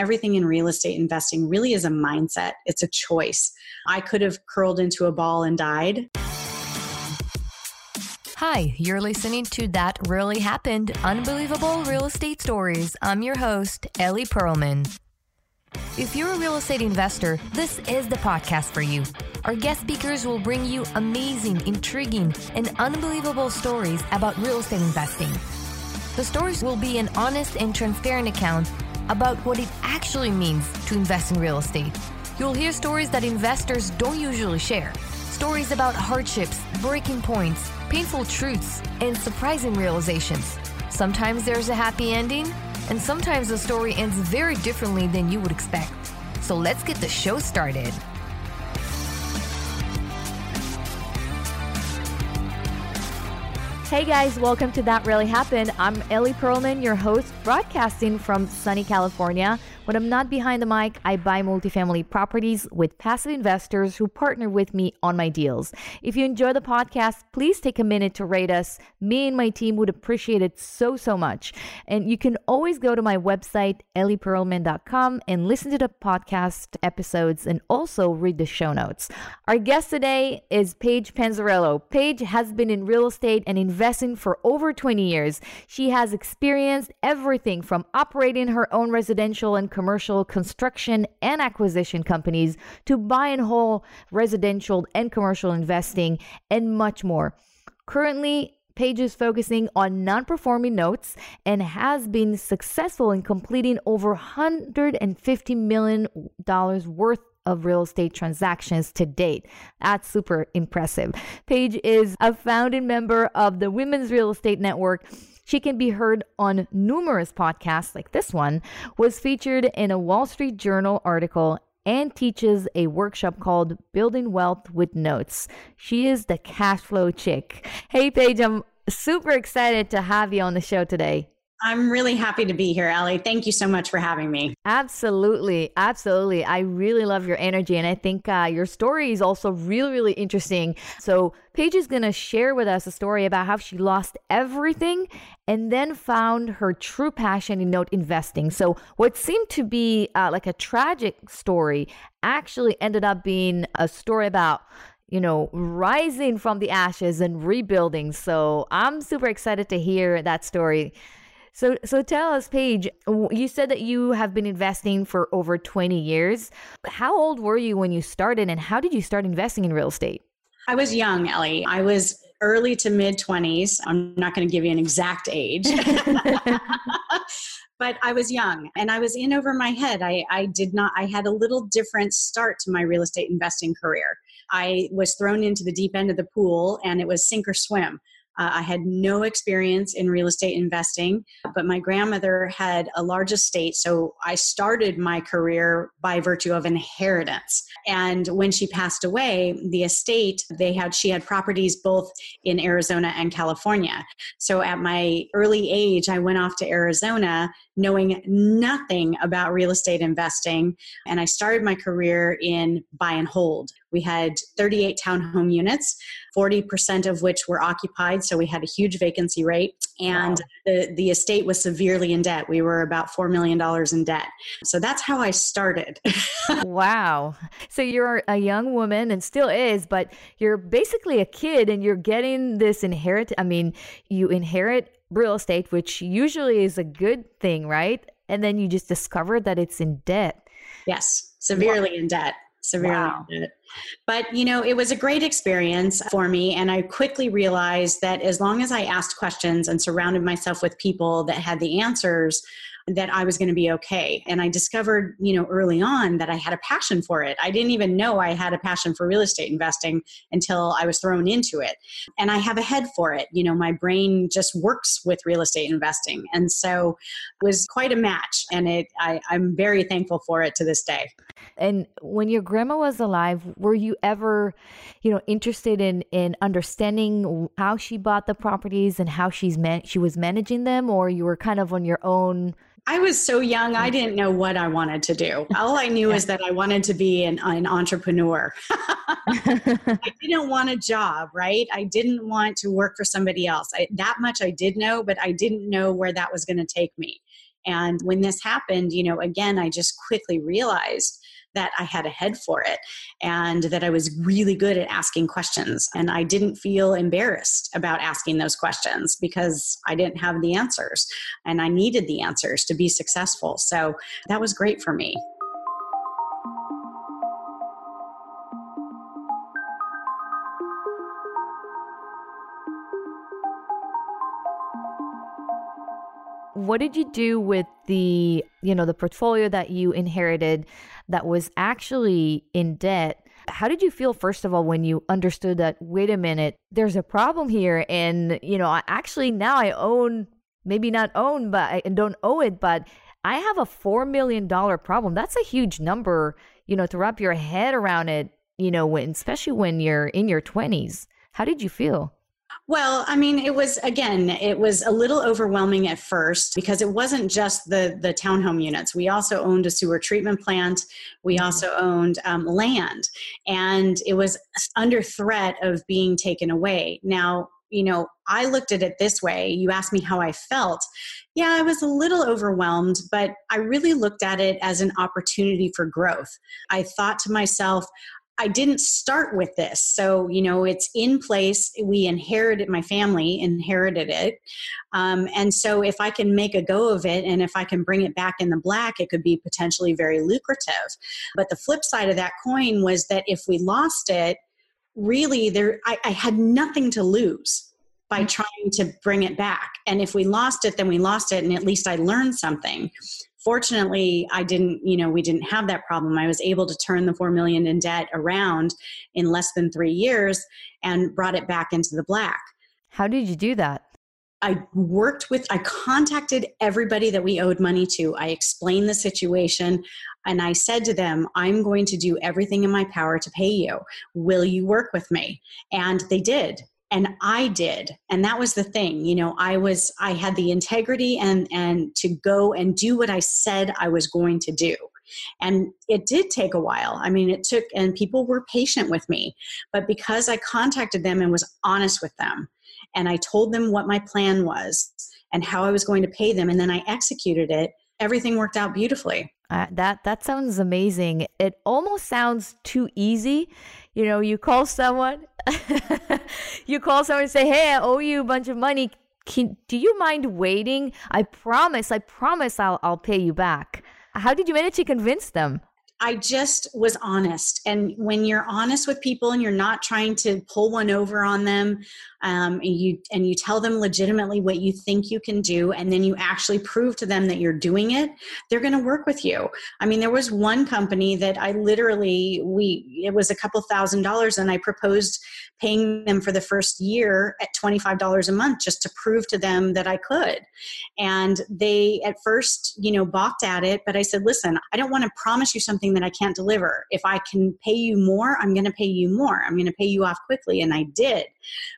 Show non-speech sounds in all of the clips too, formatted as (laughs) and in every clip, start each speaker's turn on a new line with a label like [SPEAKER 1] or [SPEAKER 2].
[SPEAKER 1] everything in real estate investing really is a mindset, it's a choice. I could have curled into a ball and died.
[SPEAKER 2] Hi, you're listening to That Really Happened Unbelievable Real Estate Stories. I'm your host, Ellie Perlman. If you're a real estate investor, this is the podcast for you. Our guest speakers will bring you amazing, intriguing, and unbelievable stories about real estate investing. The stories will be an honest and transparent account about what it actually means to invest in real estate. You'll hear stories that investors don't usually share stories about hardships, breaking points, painful truths, and surprising realizations. Sometimes there's a happy ending, and sometimes the story ends very differently than you would expect. So let's get the show started. Hey guys, welcome to That Really Happened. I'm Ellie Perlman, your host, broadcasting from sunny California. When I'm not behind the mic, I buy multifamily properties with passive investors who partner with me on my deals. If you enjoy the podcast, please take a minute to rate us. Me and my team would appreciate it so, so much. And you can always go to my website, ellieperlman.com, and listen to the podcast episodes and also read the show notes. Our guest today is Paige Panzarello. Paige has been in real estate and investing for over 20 years. She has experienced everything from operating her own residential and commercial construction and acquisition companies to buy and hold residential and commercial investing and much more. Currently, Paige is focusing on non performing notes and has been successful in completing over $150 million worth of real estate transactions to date. That's super impressive. Paige is a founding member of the Women's Real Estate Network she can be heard on numerous podcasts like this one, was featured in a Wall Street Journal article, and teaches a workshop called Building Wealth with Notes. She is the cash flow chick. Hey, Paige, I'm super excited to have you on the show today.
[SPEAKER 1] I'm really happy to be here, Ellie. Thank you so much for having me.
[SPEAKER 2] Absolutely. Absolutely. I really love your energy. And I think uh, your story is also really, really interesting. So, Paige is going to share with us a story about how she lost everything and then found her true passion in note investing. So, what seemed to be uh, like a tragic story actually ended up being a story about you know, rising from the ashes and rebuilding. So I'm super excited to hear that story. So, so tell us, Paige. You said that you have been investing for over 20 years. How old were you when you started, and how did you start investing in real estate?
[SPEAKER 1] I was young, Ellie. I was early to mid 20s. I'm not going to give you an exact age. (laughs) (laughs) but I was young and I was in over my head. I, I did not, I had a little different start to my real estate investing career. I was thrown into the deep end of the pool and it was sink or swim. Uh, I had no experience in real estate investing, but my grandmother had a large estate. So I started my career by virtue of inheritance. And when she passed away, the estate, they had, she had properties both in Arizona and California. So at my early age, I went off to Arizona knowing nothing about real estate investing. And I started my career in buy and hold. We had 38 townhome units, 40% of which were occupied. So we had a huge vacancy rate. And wow. the, the estate was severely in debt. We were about $4 million in debt. So that's how I started. (laughs)
[SPEAKER 2] wow. So you're a young woman and still is, but you're basically a kid and you're getting this inherit. I mean, you inherit real estate, which usually is a good thing, right? And then you just discover that it's in debt.
[SPEAKER 1] Yes, severely wow. in debt. Severely wow. But, you know, it was a great experience for me. And I quickly realized that as long as I asked questions and surrounded myself with people that had the answers, that I was going to be okay. And I discovered, you know, early on that I had a passion for it. I didn't even know I had a passion for real estate investing until I was thrown into it. And I have a head for it. You know, my brain just works with real estate investing. And so it was quite a match. And it I, I'm very thankful for it to this day.
[SPEAKER 2] And when your grandma was alive, were you ever, you know, interested in in understanding how she bought the properties and how she's man- she was managing them, or you were kind of on your own
[SPEAKER 1] I was so young, I didn't know what I wanted to do. All I knew yeah. is that I wanted to be an, an entrepreneur. (laughs) (laughs) I didn't want a job, right? I didn't want to work for somebody else. I, that much I did know, but I didn't know where that was going to take me. And when this happened, you know, again, I just quickly realized that I had a head for it and that I was really good at asking questions. And I didn't feel embarrassed about asking those questions because I didn't have the answers and I needed the answers to be successful. So that was great for me.
[SPEAKER 2] What did you do with the you know the portfolio that you inherited that was actually in debt? How did you feel first of all when you understood that wait a minute there's a problem here and you know I actually now i own maybe not own but i don't owe it but i have a four million dollar problem. That's a huge number you know to wrap your head around it you know when especially when you're in your 20s how did you feel
[SPEAKER 1] well, I mean, it was again, it was a little overwhelming at first because it wasn't just the the townhome units. We also owned a sewer treatment plant. We mm-hmm. also owned um, land, and it was under threat of being taken away. Now, you know, I looked at it this way. You asked me how I felt. Yeah, I was a little overwhelmed, but I really looked at it as an opportunity for growth. I thought to myself, I didn't start with this. So, you know, it's in place. We inherited, my family inherited it. Um, and so, if I can make a go of it and if I can bring it back in the black, it could be potentially very lucrative. But the flip side of that coin was that if we lost it, really, there, I, I had nothing to lose by mm. trying to bring it back. And if we lost it, then we lost it, and at least I learned something fortunately i didn't you know we didn't have that problem i was able to turn the 4 million in debt around in less than 3 years and brought it back into the black
[SPEAKER 2] how did you do that
[SPEAKER 1] I worked with, I contacted everybody that we owed money to. I explained the situation and I said to them, I'm going to do everything in my power to pay you. Will you work with me? And they did and i did. And that was the thing you know i was i had the integrity and and to go and do what i said i was going to do. And it did take a while. I mean it took and people were patient with me. But because i contacted them and was honest with them and i told them what my plan was and how i was going to pay them and then i executed it everything worked out beautifully.
[SPEAKER 2] Uh, that that sounds amazing. It almost sounds too easy you know you call someone (laughs) you call someone and say, "Hey, I owe you a bunch of money. Can, do you mind waiting? I promise. I promise. I'll I'll pay you back." How did you manage to convince them?
[SPEAKER 1] I just was honest. And when you're honest with people and you're not trying to pull one over on them, um, and you and you tell them legitimately what you think you can do, and then you actually prove to them that you're doing it, they're going to work with you. I mean, there was one company that I literally we it was a couple thousand dollars, and I proposed paying them for the first year at $25 a month just to prove to them that I could. And they at first, you know, balked at it, but I said, listen, I don't want to promise you something that I can't deliver. If I can pay you more, I'm going to pay you more. I'm going to pay you off quickly. And I did.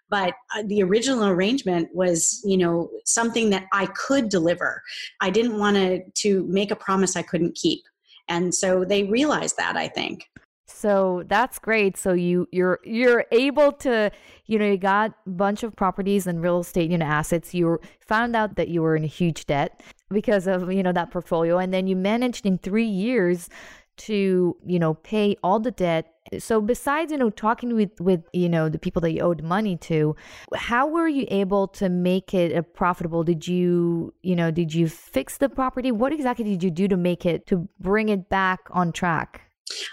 [SPEAKER 1] But uh, the original arrangement was, you know, something that I could deliver. I didn't want to, to make a promise I couldn't keep. And so they realized that, I think.
[SPEAKER 2] So that's great. So you you're you're able to, you know, you got a bunch of properties and real estate, you know, assets. You found out that you were in a huge debt because of, you know, that portfolio and then you managed in 3 years to, you know, pay all the debt. So besides, you know, talking with with, you know, the people that you owed money to, how were you able to make it a profitable? Did you, you know, did you fix the property? What exactly did you do to make it to bring it back on track?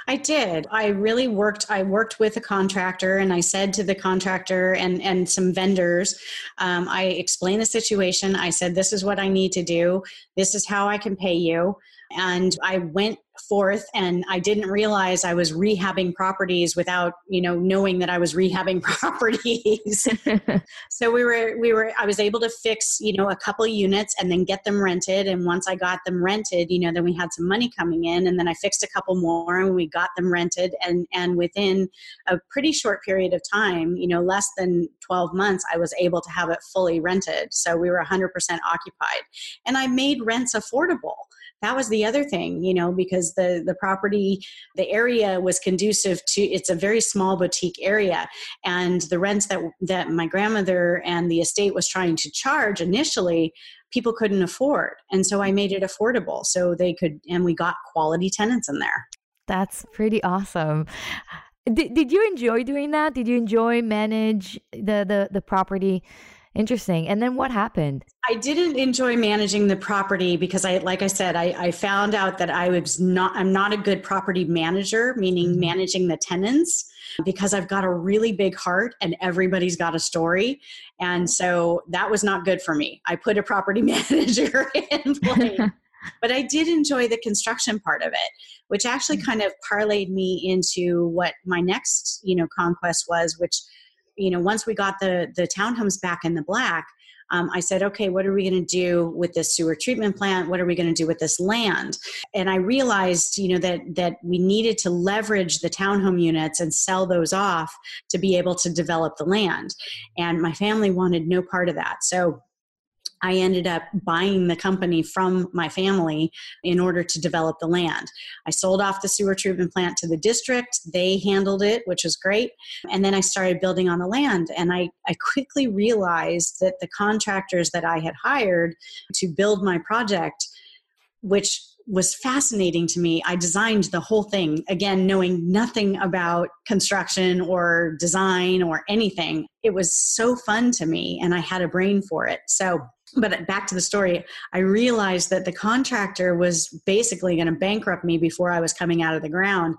[SPEAKER 1] I did. I really worked. I worked with a contractor, and I said to the contractor and and some vendors, um, I explained the situation. I said, "This is what I need to do. This is how I can pay you." And I went forth and I didn't realize I was rehabbing properties without, you know, knowing that I was rehabbing (laughs) properties. (laughs) so we were we were I was able to fix, you know, a couple units and then get them rented and once I got them rented, you know, then we had some money coming in and then I fixed a couple more and we got them rented and and within a pretty short period of time, you know, less than 12 months I was able to have it fully rented. So we were 100% occupied. And I made rents affordable that was the other thing you know because the the property the area was conducive to it's a very small boutique area. And the rents that that my grandmother and the estate was trying to charge initially people couldn't afford. And so i made it affordable so they could and we got quality tenants in there.
[SPEAKER 2] That's pretty awesome. Did, did you enjoy doing that? Did you enjoy manage the the, the property Interesting. And then what happened?
[SPEAKER 1] I didn't enjoy managing the property because I, like I said, I, I found out that I was not, I'm not a good property manager, meaning mm-hmm. managing the tenants because I've got a really big heart and everybody's got a story. And so that was not good for me. I put a property (laughs) manager in place. (laughs) but I did enjoy the construction part of it, which actually mm-hmm. kind of parlayed me into what my next, you know, conquest was, which you know once we got the the townhomes back in the black um, I said, okay, what are we going to do with this sewer treatment plant? What are we going to do with this land? And I realized, you know, that that we needed to leverage the townhome units and sell those off to be able to develop the land. And my family wanted no part of that. So I ended up buying the company from my family in order to develop the land. I sold off the sewer treatment plant to the district. They handled it, which was great. And then I started building on the land. And I, I quickly realized that the contractors that I had hired to build my project, which was fascinating to me. I designed the whole thing, again, knowing nothing about construction or design or anything. It was so fun to me, and I had a brain for it. So but back to the story i realized that the contractor was basically going to bankrupt me before i was coming out of the ground.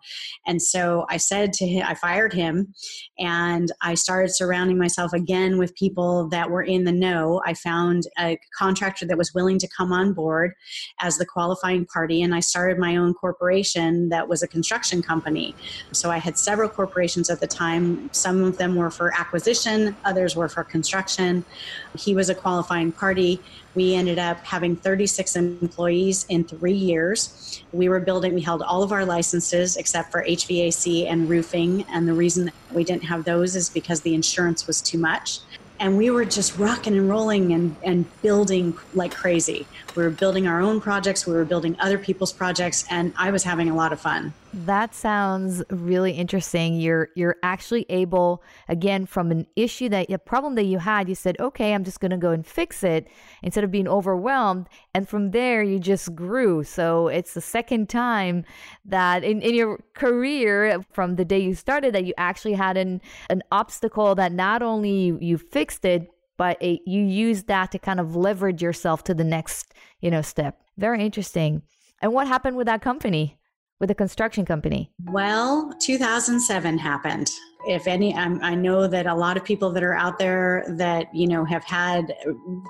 [SPEAKER 1] And so i said to him i fired him and i started surrounding myself again with people that were in the know. I found a contractor that was willing to come on board as the qualifying party and i started my own corporation that was a construction company. So i had several corporations at the time. Some of them were for acquisition others were for construction. He was a qualifying party. We ended up having 36 employees in three years. We were building, we held all of our licenses except for HVAC and roofing. And the reason we didn't have those is because the insurance was too much and we were just rocking and rolling and, and building like crazy. We were building our own projects, we were building other people's projects, and I was having a lot of fun.
[SPEAKER 2] That sounds really interesting. You're you're actually able again from an issue that a problem that you had, you said, "Okay, I'm just going to go and fix it," instead of being overwhelmed, and from there you just grew. So it's the second time that in, in your career from the day you started that you actually had an an obstacle that not only you fixed it, but it, you used that to kind of leverage yourself to the next, you know, step. Very interesting. And what happened with that company? With a construction company?
[SPEAKER 1] Well, 2007 happened. If any, I'm, i know that a lot of people that are out there that you know have had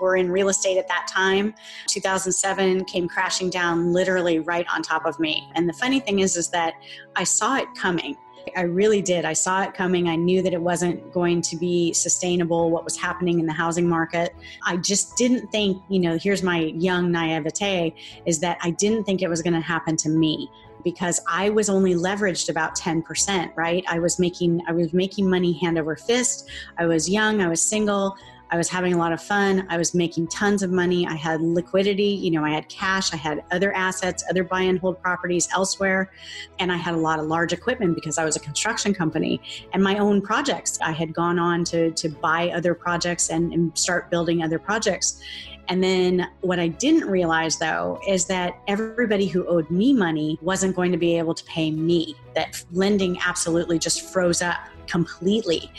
[SPEAKER 1] were in real estate at that time. 2007 came crashing down literally right on top of me. And the funny thing is, is that I saw it coming. I really did. I saw it coming. I knew that it wasn't going to be sustainable, what was happening in the housing market. I just didn't think, you know, here's my young naivete, is that I didn't think it was going to happen to me because I was only leveraged about 10%, right? I was making I was making money hand over fist. I was young, I was single, I was having a lot of fun. I was making tons of money. I had liquidity, you know, I had cash, I had other assets, other buy and hold properties elsewhere, and I had a lot of large equipment because I was a construction company and my own projects. I had gone on to to buy other projects and, and start building other projects. And then what I didn't realize though is that everybody who owed me money wasn't going to be able to pay me, that lending absolutely just froze up completely.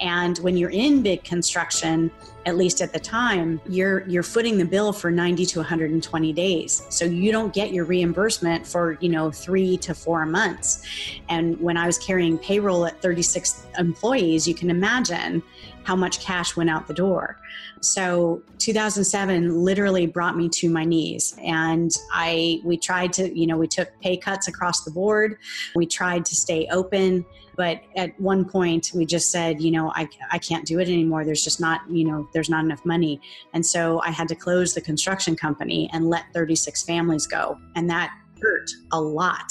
[SPEAKER 1] And when you're in big construction, at least at the time, you're you're footing the bill for 90 to 120 days. So you don't get your reimbursement for, you know, 3 to 4 months. And when I was carrying payroll at 36 employees, you can imagine how much cash went out the door. So 2007 literally brought me to my knees and I we tried to, you know, we took pay cuts across the board. We tried to stay open, but at one point we just said, you know, I I can't do it anymore. There's just not, you know, there's not enough money. And so I had to close the construction company and let 36 families go. And that hurt a lot.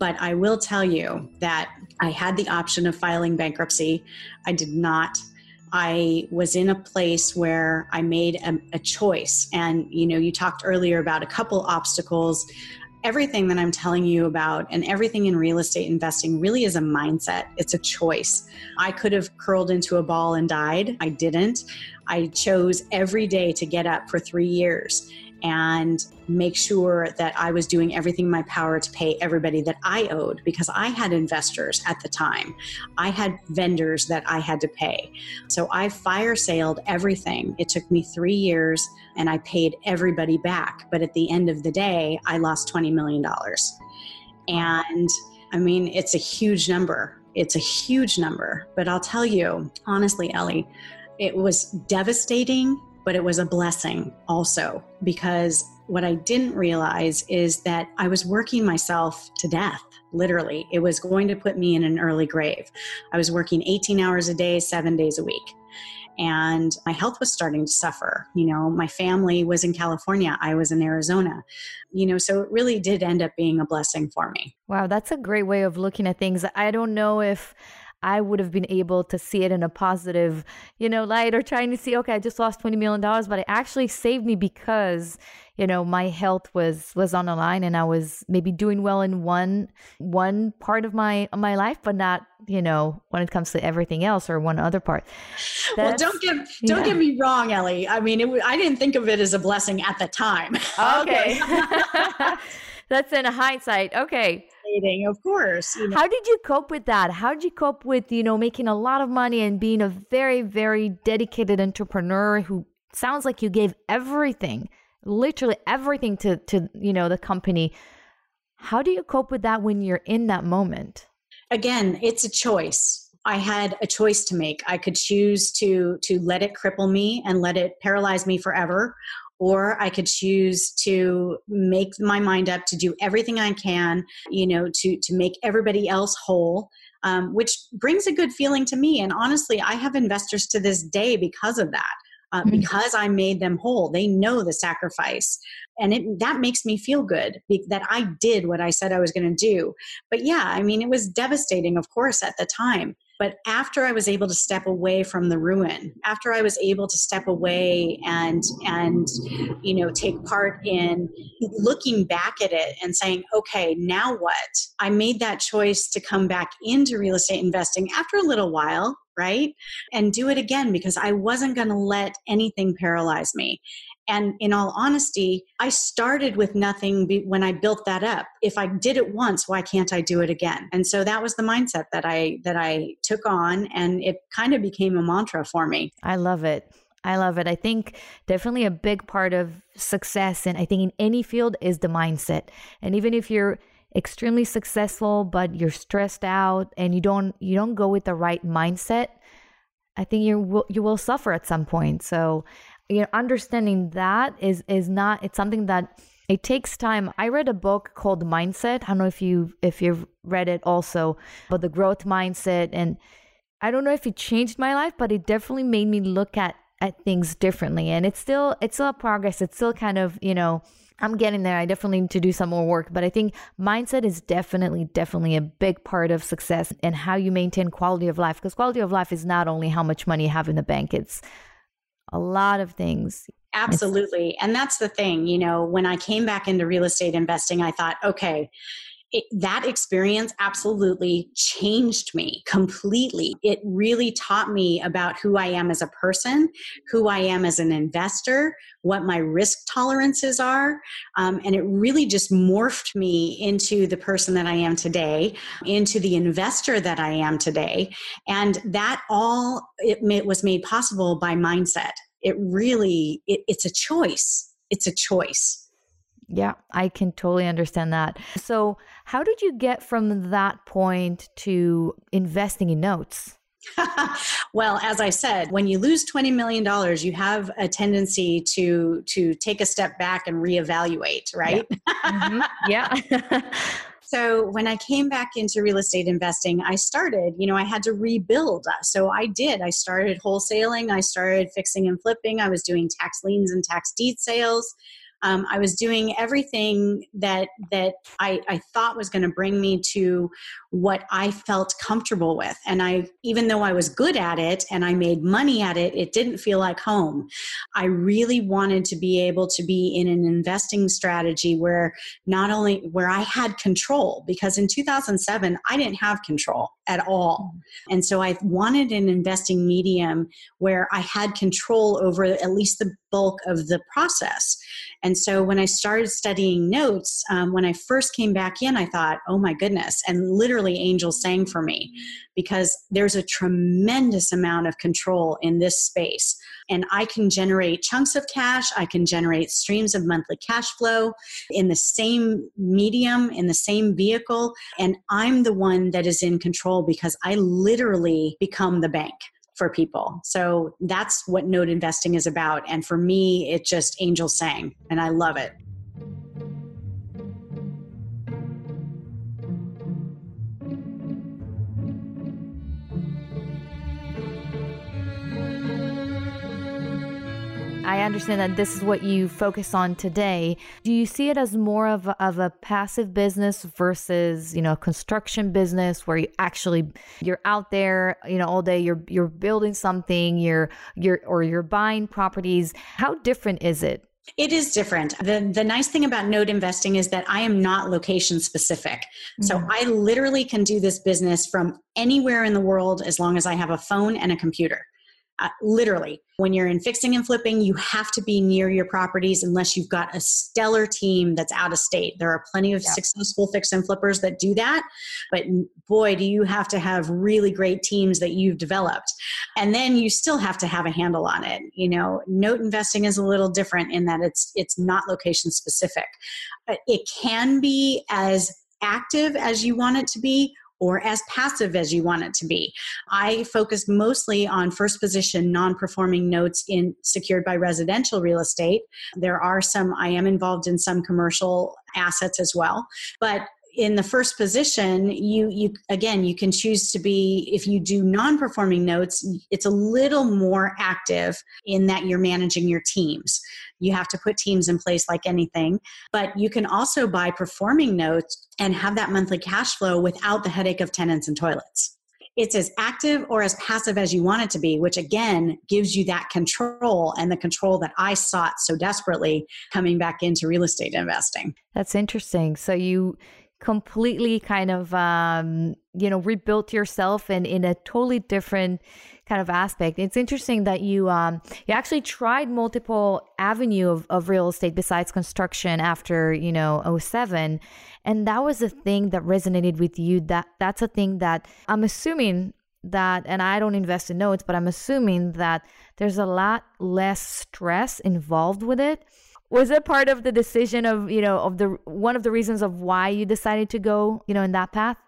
[SPEAKER 1] But I will tell you that I had the option of filing bankruptcy. I did not I was in a place where I made a, a, choice. And, you know, you talked earlier about a couple obstacles. Everything that I'm telling you about and everything in real estate investing really is a mindset. It's a choice. I could have curled into a ball and died. I didn't. I chose every day to get up for three years and make sure that I was doing everything in my power to pay everybody that I owed because I had investors at the time. I had vendors that I had to pay. So I fire sailed everything. It took me three years and I paid everybody back. But at the end of the day, I lost $20 million. And I mean, it's a huge number. It's a huge number. But I'll tell you, honestly, Ellie, it was devastating but it was a blessing also because what I didn't realize is that I was working myself to death, literally. It was going to put me in an early grave. I was working 18 hours a day, seven days a week. And my health was starting to suffer. You know, my family was in California, I was in Arizona. You know, so it really did end up being a blessing for me.
[SPEAKER 2] Wow, that's a great way of looking at things. I don't know if I would have been able to see it in a positive, you know, light or trying to see, okay, I just lost $20 million, but it actually saved me because, you know, my health was, was on the line and I was maybe doing well in one, one part of my, my life, but not, you know, when it comes to everything else or one other part.
[SPEAKER 1] That's, well, don't get, don't yeah. get me wrong, Ellie. I mean, it, I didn't think of it as a blessing at the time. (laughs)
[SPEAKER 2] Okay. (laughs) That's in hindsight. Okay
[SPEAKER 1] of course.
[SPEAKER 2] You know. How did you cope with that? How did you cope with, you know, making a lot of money and being a very, very dedicated entrepreneur who sounds like you gave everything, literally everything to to, you know, the company. How do you cope with that when you're in that moment?
[SPEAKER 1] Again, it's a choice. I had a choice to make. I could choose to to let it cripple me and let it paralyze me forever, or I could choose to make my mind up to do everything I can, you know, to to make everybody else whole. Um, which brings a good feeling to me. And honestly, I have investors to this day because of that. Uh, mm-hmm. because I made them whole. They know the sacrifice. And it, that makes me feel good that I did what I said I was going to do. But yeah, I mean, it was devastating, of course, at the time. But after I was able to step away from the ruin, after I was able to step away and and you know take part in looking back at it and saying, okay, now what? I made that choice to come back into real estate investing after a little while, right? And do it again because I wasn't going to let anything paralyze me. And in all honesty, I started with nothing when I built that up. If I did it once, why can't I do it again? And so that was the mindset that I that I took on and it kind of became a mantra for me.
[SPEAKER 2] I love it. I love it. I think definitely a big part of success and I think in any field is the mindset. And even if you're extremely successful but you're stressed out and you don't you don't go with the right mindset, I think you will you will suffer at some point. So you know understanding that is is not it's something that it takes time. I read a book called mindset. I don't know if you if you've read it also but the growth mindset and i don't know if it changed my life but it definitely made me look at at things differently. And it's still it's still a progress. It's still kind of you know i'm getting there. I definitely need to do some more work. But i think mindset is definitely definitely a big part of success and how you maintain quality of life because quality of life is not only how much money you have in the bank. It's a lot of things.
[SPEAKER 1] Absolutely. And that's the thing, you know, when I came back into real estate investing, I thought, okay, it, that experience absolutely changed me completely. It really taught me about who I am as a person, who I am as an investor, what my risk tolerances are. Um, and it really just morphed me into the person that I am today, into the investor that I am today. And that all it, it was made possible by mindset. It really, it, it's a choice. It's a choice.
[SPEAKER 2] Yeah, I can totally understand that. So, how did you get from that point to investing in notes? (laughs)
[SPEAKER 1] well, as I said, when you lose $20 million, you have a tendency to to take a step back and reevaluate, right?
[SPEAKER 2] Yeah. Mm-hmm. yeah. (laughs)
[SPEAKER 1] so when I came back into real estate investing, I started, you know, I had to rebuild. So I did. I started wholesaling, I started fixing and flipping, I was doing tax liens and tax deed sales. Um, I was doing everything that that I, I thought was going to bring me to what I felt comfortable with. And I, even though I was good at it and I made money at it, it didn't feel like home. I really wanted to be able to be in an investing strategy where not only where I had control, because in 2007 I didn't have control at all. And so I wanted an investing medium where I had control over at least the bulk of the process. And so when I started studying notes, um, when I first came back in, I thought, oh my goodness, and literally angels sang for me because there's a tremendous amount of control in this space. And I can generate chunks of cash, I can generate streams of monthly cash flow in the same medium, in the same vehicle. And I'm the one that is in control because I literally become the bank for people. So that's what note investing is about. And for me, it just angel sang, and I love it.
[SPEAKER 2] Understand that this is what you focus on today. Do you see it as more of a, of a passive business versus, you know, a construction business where you actually you're out there, you know, all day you're you're building something, you're you're or you're buying properties. How different is it?
[SPEAKER 1] It is different. The the nice thing about note investing is that I am not location specific. Mm-hmm. So I literally can do this business from anywhere in the world as long as I have a phone and a computer. Uh, literally, when you're in fixing and flipping, you have to be near your properties unless you've got a stellar team that's out of state. There are plenty of yeah. successful fix and flippers that do that, but boy, do you have to have really great teams that you've developed. And then you still have to have a handle on it. You know, note investing is a little different in that it's it's not location specific. But it can be as active as you want it to be or as passive as you want it to be. I focused mostly on first position non performing notes in secured by residential real estate. There are some, I am involved in some commercial assets as well. But in the first position you you again you can choose to be if you do non-performing notes it's a little more active in that you're managing your teams you have to put teams in place like anything but you can also buy performing notes and have that monthly cash flow without the headache of tenants and toilets it's as active or as passive as you want it to be, which again gives you that control and the control that I sought so desperately coming back into real estate investing.
[SPEAKER 2] That's interesting. So you completely kind of um, you know rebuilt yourself and in a totally different kind of aspect. It's interesting that you um, you actually tried multiple avenue of, of real estate besides construction after you know 07 and that was a thing that resonated with you. That that's a thing that i'm assuming that and i don't invest in notes but i'm assuming that there's a lot less stress involved with it was it part of the decision of you know of the one of the reasons of why you decided to go you know in that path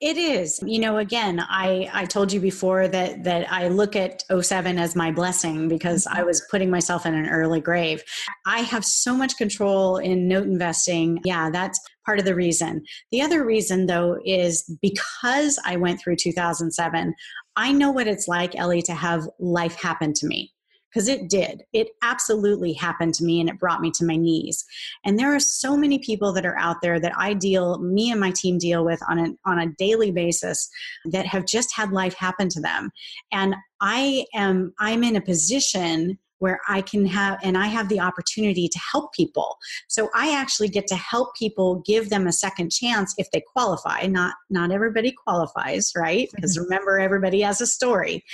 [SPEAKER 1] it is. You know, again, I I told you before that that I look at 07 as my blessing because I was putting myself in an early grave. I have so much control in note investing. Yeah, that's part of the reason. The other reason though is because I went through 2007, I know what it's like, Ellie, to have life happen to me because it did. It absolutely happened to me and it brought me to my knees. And there are so many people that are out there that I deal, me and my team deal with on a, on a daily basis that have just had life happen to them. And I am, I'm in a position where I can have, and I have the opportunity to help people. So I actually get to help people give them a second chance if they qualify. Not, not everybody qualifies, right? Because mm-hmm. remember, everybody has a story.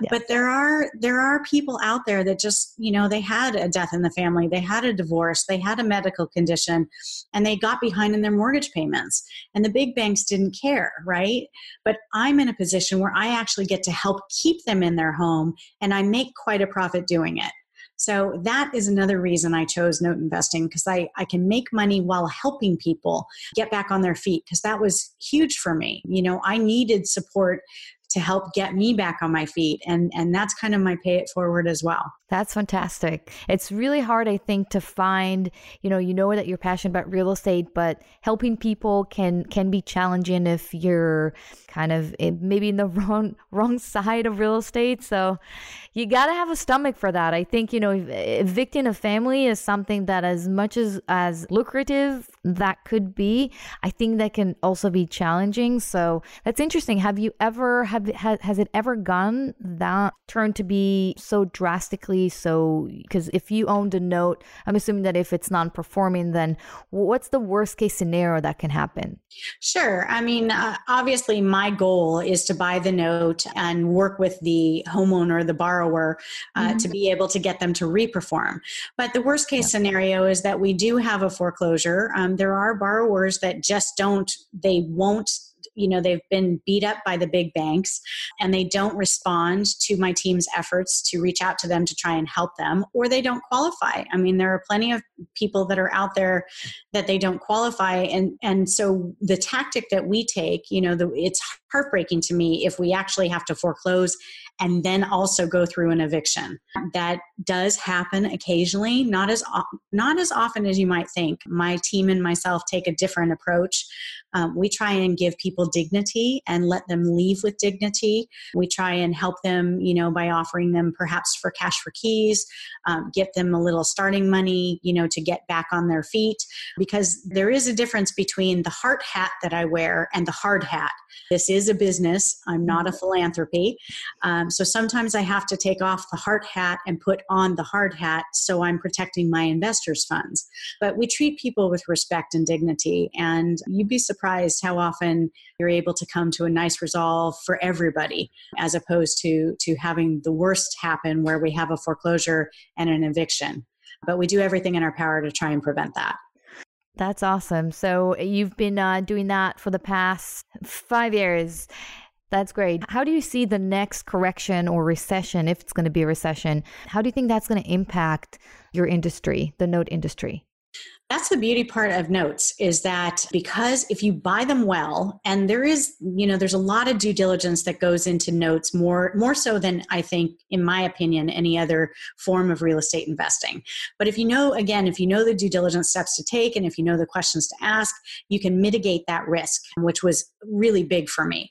[SPEAKER 1] Yes. But there are, there are people out there that just, you know, they had a death in the family, they had a divorce, they had a medical condition, and they got behind in their mortgage payments. And the big banks didn't care, right? But I'm in a position where I actually get to help keep them in their home and I make quite a profit doing it. So that is another reason I chose note investing because I, I can make money while helping people get back on their feet because that was huge for me. You know, I needed support to help get me back on my feet and and that's kind of my pay it forward as well
[SPEAKER 2] that's fantastic. It's really hard, I think, to find, you know, you know that you're passionate about real estate, but helping people can can be challenging if you're kind of maybe in the (laughs) wrong wrong side of real estate. So you got to have a stomach for that. I think, you know, evicting a family is something that as much as as lucrative that could be, I think that can also be challenging. So that's interesting. Have you ever have has it ever gone that turned to be so drastically so because if you owned a note i'm assuming that if it's non-performing then what's the worst case scenario that can happen
[SPEAKER 1] sure i mean uh, obviously my goal is to buy the note and work with the homeowner the borrower uh, mm-hmm. to be able to get them to reperform but the worst case yeah. scenario is that we do have a foreclosure um, there are borrowers that just don't they won't you know they've been beat up by the big banks and they don't respond to my team's efforts to reach out to them to try and help them or they don't qualify i mean there are plenty of people that are out there that they don't qualify and and so the tactic that we take you know the, it's heartbreaking to me if we actually have to foreclose and then also go through an eviction. That does happen occasionally, not as not as often as you might think. My team and myself take a different approach. Um, we try and give people dignity and let them leave with dignity. We try and help them, you know, by offering them perhaps for cash for keys, um, get them a little starting money, you know, to get back on their feet. Because there is a difference between the heart hat that I wear and the hard hat. This is a business. I'm not a mm-hmm. philanthropy. Um, so sometimes I have to take off the heart hat and put on the hard hat so I'm protecting my investors' funds. But we treat people with respect and dignity. And you'd be surprised how often you're able to come to a nice resolve for everybody as opposed to, to having the worst happen where we have a foreclosure and an eviction. But we do everything in our power to try and prevent that.
[SPEAKER 2] That's awesome. So you've been uh, doing that for the past five years. That's great. How do you see the next correction or recession, if it's going to be a recession? How do you think that's going to impact your industry, the note industry?
[SPEAKER 1] That's the beauty part of notes is that because if you buy them well and there is you know there's a lot of due diligence that goes into notes more more so than i think in my opinion any other form of real estate investing. But if you know again if you know the due diligence steps to take and if you know the questions to ask you can mitigate that risk which was really big for me.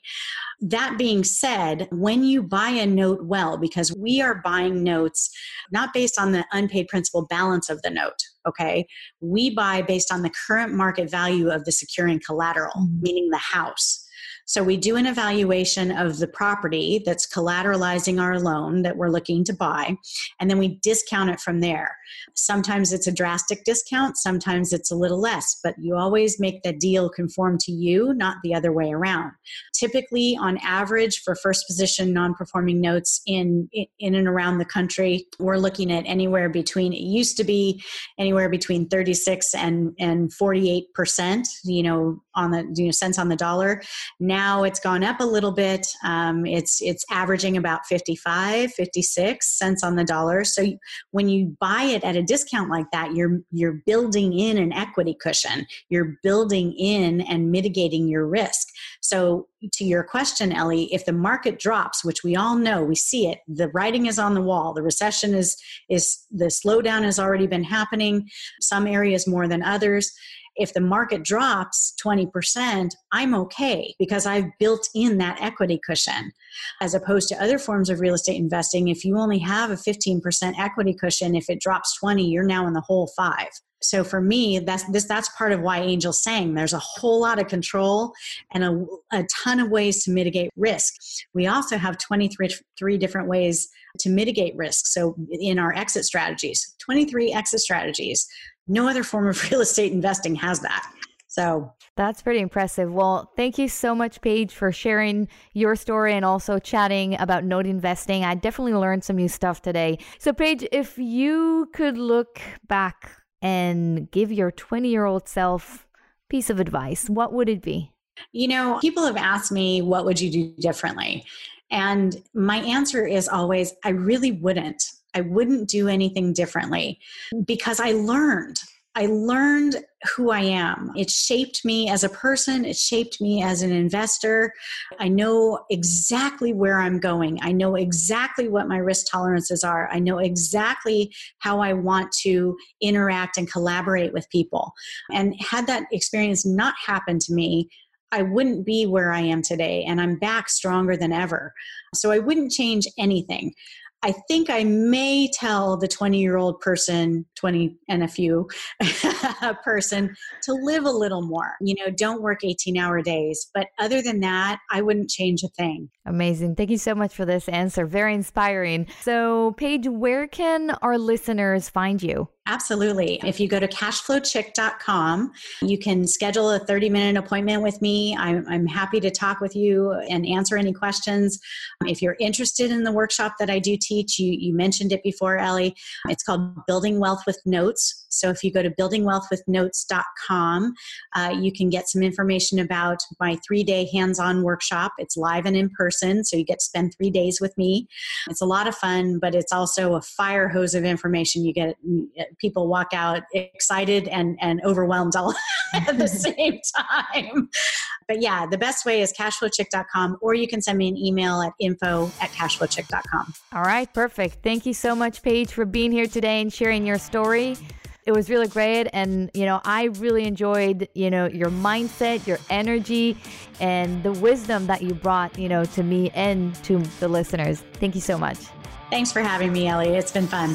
[SPEAKER 1] That being said, when you buy a note well, because we are buying notes not based on the unpaid principal balance of the note, okay? We buy based on the current market value of the securing collateral, mm-hmm. meaning the house. So we do an evaluation of the property that's collateralizing our loan that we're looking to buy, and then we discount it from there. Sometimes it's a drastic discount, sometimes it's a little less, but you always make the deal conform to you, not the other way around. Typically, on average, for first position non performing notes in, in and around the country, we're looking at anywhere between, it used to be anywhere between 36 and, and 48%, you know, on the, you know, cents on the dollar. Now now it's gone up a little bit. Um, it's it's averaging about 55, 56 cents on the dollar. So when you buy it at a discount like that, you're you're building in an equity cushion. You're building in and mitigating your risk. So to your question, Ellie, if the market drops, which we all know, we see it, the writing is on the wall. The recession is is the slowdown has already been happening. Some areas more than others if the market drops 20%, I'm okay because I've built in that equity cushion. As opposed to other forms of real estate investing, if you only have a 15% equity cushion, if it drops 20, you're now in the hole five. So for me, that's this that's part of why Angel's saying there's a whole lot of control and a, a ton of ways to mitigate risk. We also have 23 three different ways to mitigate risk. So in our exit strategies, 23 exit strategies no other form of (laughs) real estate investing has that. So
[SPEAKER 2] that's pretty impressive. Well, thank you so much, Paige, for sharing your story and also chatting about note investing. I definitely learned some new stuff today. So, Paige, if you could look back and give your 20 year old self piece of advice, what would it be?
[SPEAKER 1] You know, people have asked me, what would you do differently? And my answer is always, I really wouldn't. I wouldn't do anything differently because I learned. I learned who I am. It shaped me as a person, it shaped me as an investor. I know exactly where I'm going. I know exactly what my risk tolerances are. I know exactly how I want to interact and collaborate with people. And had that experience not happened to me, I wouldn't be where I am today, and I'm back stronger than ever. So I wouldn't change anything. I think I may tell the 20 year old person, 20 and a few (laughs) person, to live a little more. You know, don't work 18 hour days. But other than that, I wouldn't change a thing.
[SPEAKER 2] Amazing. Thank you so much for this answer. Very inspiring. So, Paige, where can our listeners find you?
[SPEAKER 1] Absolutely. If you go to cashflowchick.com, you can schedule a 30 minute appointment with me. I'm, I'm, happy to talk with you and answer any questions. If you're interested in the workshop that I do teach, you, you mentioned it before, Ellie. It's called Building Wealth with Notes. So if you go to buildingwealthwithnotes.com, uh, you can get some information about my three day hands on workshop. It's live and in person, so you get to spend three days with me. It's a lot of fun, but it's also a fire hose of information. You get people walk out excited and, and overwhelmed all (laughs) at the (laughs) same time. But yeah, the best way is cashflowchick.com, or you can send me an email at info at cashflowchick.com.
[SPEAKER 2] All right, perfect. Thank you so much, Paige, for being here today and sharing your story it was really great. And you know i really enjoyed you know your mindset your energy and the wisdom that you brought you know to me and to the listeners. Thank you so much.
[SPEAKER 1] Thanks for having me ellie it's been fun